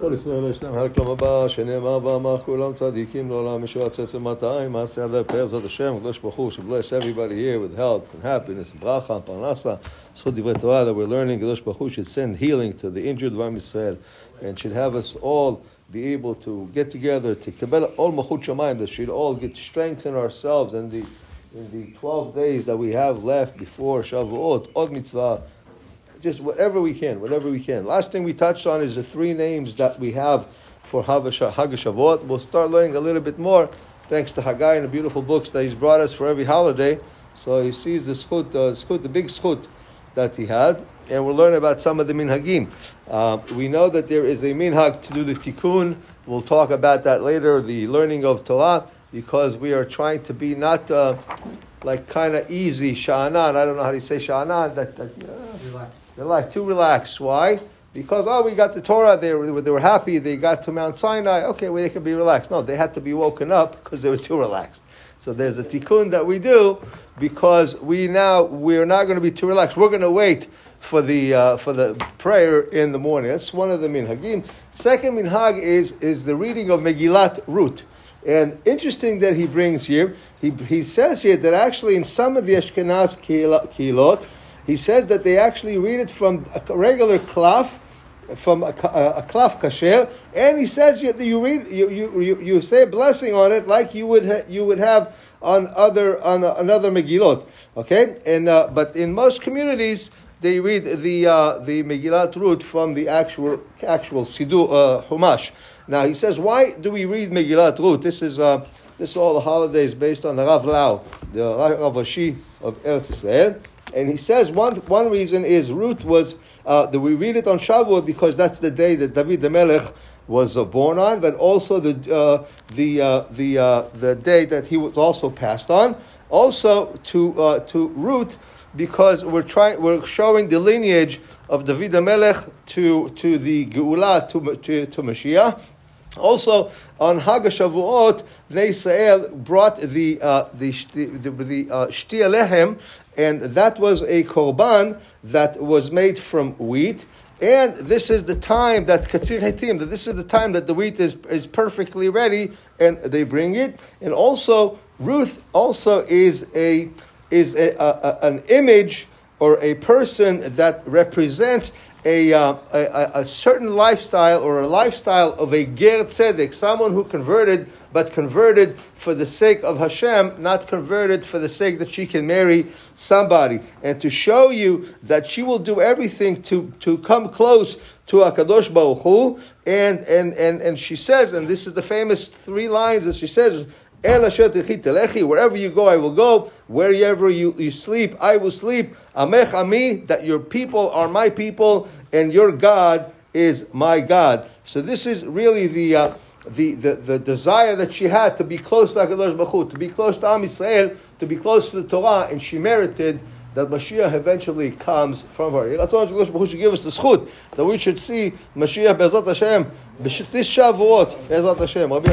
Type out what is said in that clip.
כל ישראל ישנם הר הבא, שנאמר ואמר כולם צדיקים לעולם, מי שרצה 200, מעשה ידי פאר, זאת השם, הקדוש ברוך הוא, שbless everybody here with health and happiness, ברכה, פרנסה, זכות דברי תורה that we're learning, הקדוש ברוך הוא should send healing to the injured of Am Yisrael, and should have us all be able to get together, to kabel all machut shamayim, that should all get strength in ourselves and the in the 12 days that we have left before Shavuot, Od Mitzvah, just whatever we can, whatever we can. Last thing we touched on is the three names that we have for Hag Shavuot. We'll start learning a little bit more thanks to Haggai and the beautiful books that he's brought us for every holiday. So he sees the schut, uh, schut the big schut that he has, and we'll learn about some of the minhagim. Uh, we know that there is a minhag to do the tikkun. We'll talk about that later, the learning of Torah, because we are trying to be not uh, like kind of easy, sha'anan. I don't know how to say sha'anan. That, that Relaxed. they're like too relaxed. Why? Because oh, we got the Torah. They were, they were happy. They got to Mount Sinai. Okay, well, they can be relaxed. No, they had to be woken up because they were too relaxed. So there's a tikkun that we do because we now we're not going to be too relaxed. We're going to wait for the uh, for the prayer in the morning. That's one of the minhagim. Second minhag is is the reading of Megillat Ruth. And interesting that he brings here, he, he says here that actually in some of the Ashkenaz kehillot, he says that they actually read it from a regular klaf, from a, a, a klaf kasher, and he says that you read you, you, you, you say a blessing on it like you would ha, you would have on other on a, another megillot. Okay, and uh, but in most communities they read the uh, the Megillat Ruth from the actual actual Sidu uh, Humash. Now he says, why do we read Megillat Ruth? This is uh, this is all the holidays based on the Rav Lau, the Rav Ashi of Eretz Israel. And he says one, one reason is Ruth was uh, that we read it on Shavuot because that's the day that David the Melech was uh, born on, but also the uh, the uh, the uh, the day that he was also passed on. Also to uh, to Ruth because we're trying we're showing the lineage of David the Melech to to the Geula to to, to Mashiach. Also, on Hag Shavuot, Bnei brought the uh, the the, the uh, and that was a korban that was made from wheat. And this is the time that katzir hetim, that this is the time that the wheat is, is perfectly ready, and they bring it. And also, Ruth also is a is a, a, an image or a person that represents a, uh, a, a, certain lifestyle or a lifestyle of a ger tzedek, someone who converted, but converted for the sake of Hashem, not converted for the sake that she can marry somebody, and to show you that she will do everything to, to come close to Akadosh Baruch Hu, and, and, and, and she says, and this is the famous three lines that she says, Wherever you go, I will go. Wherever you, you sleep, I will sleep. Amech ami, that your people are my people, and your God is my God. So this is really the, uh, the, the, the, desire that she had to be close to HaKadosh Baruch to be close to Am Yisrael, to be close to the Torah, and she merited that Mashiach eventually comes from her. That's why Hakadosh should give us the schut that we should see Mashiach Bezat Hashem this Shavuot Bezat Hashem. Rabbi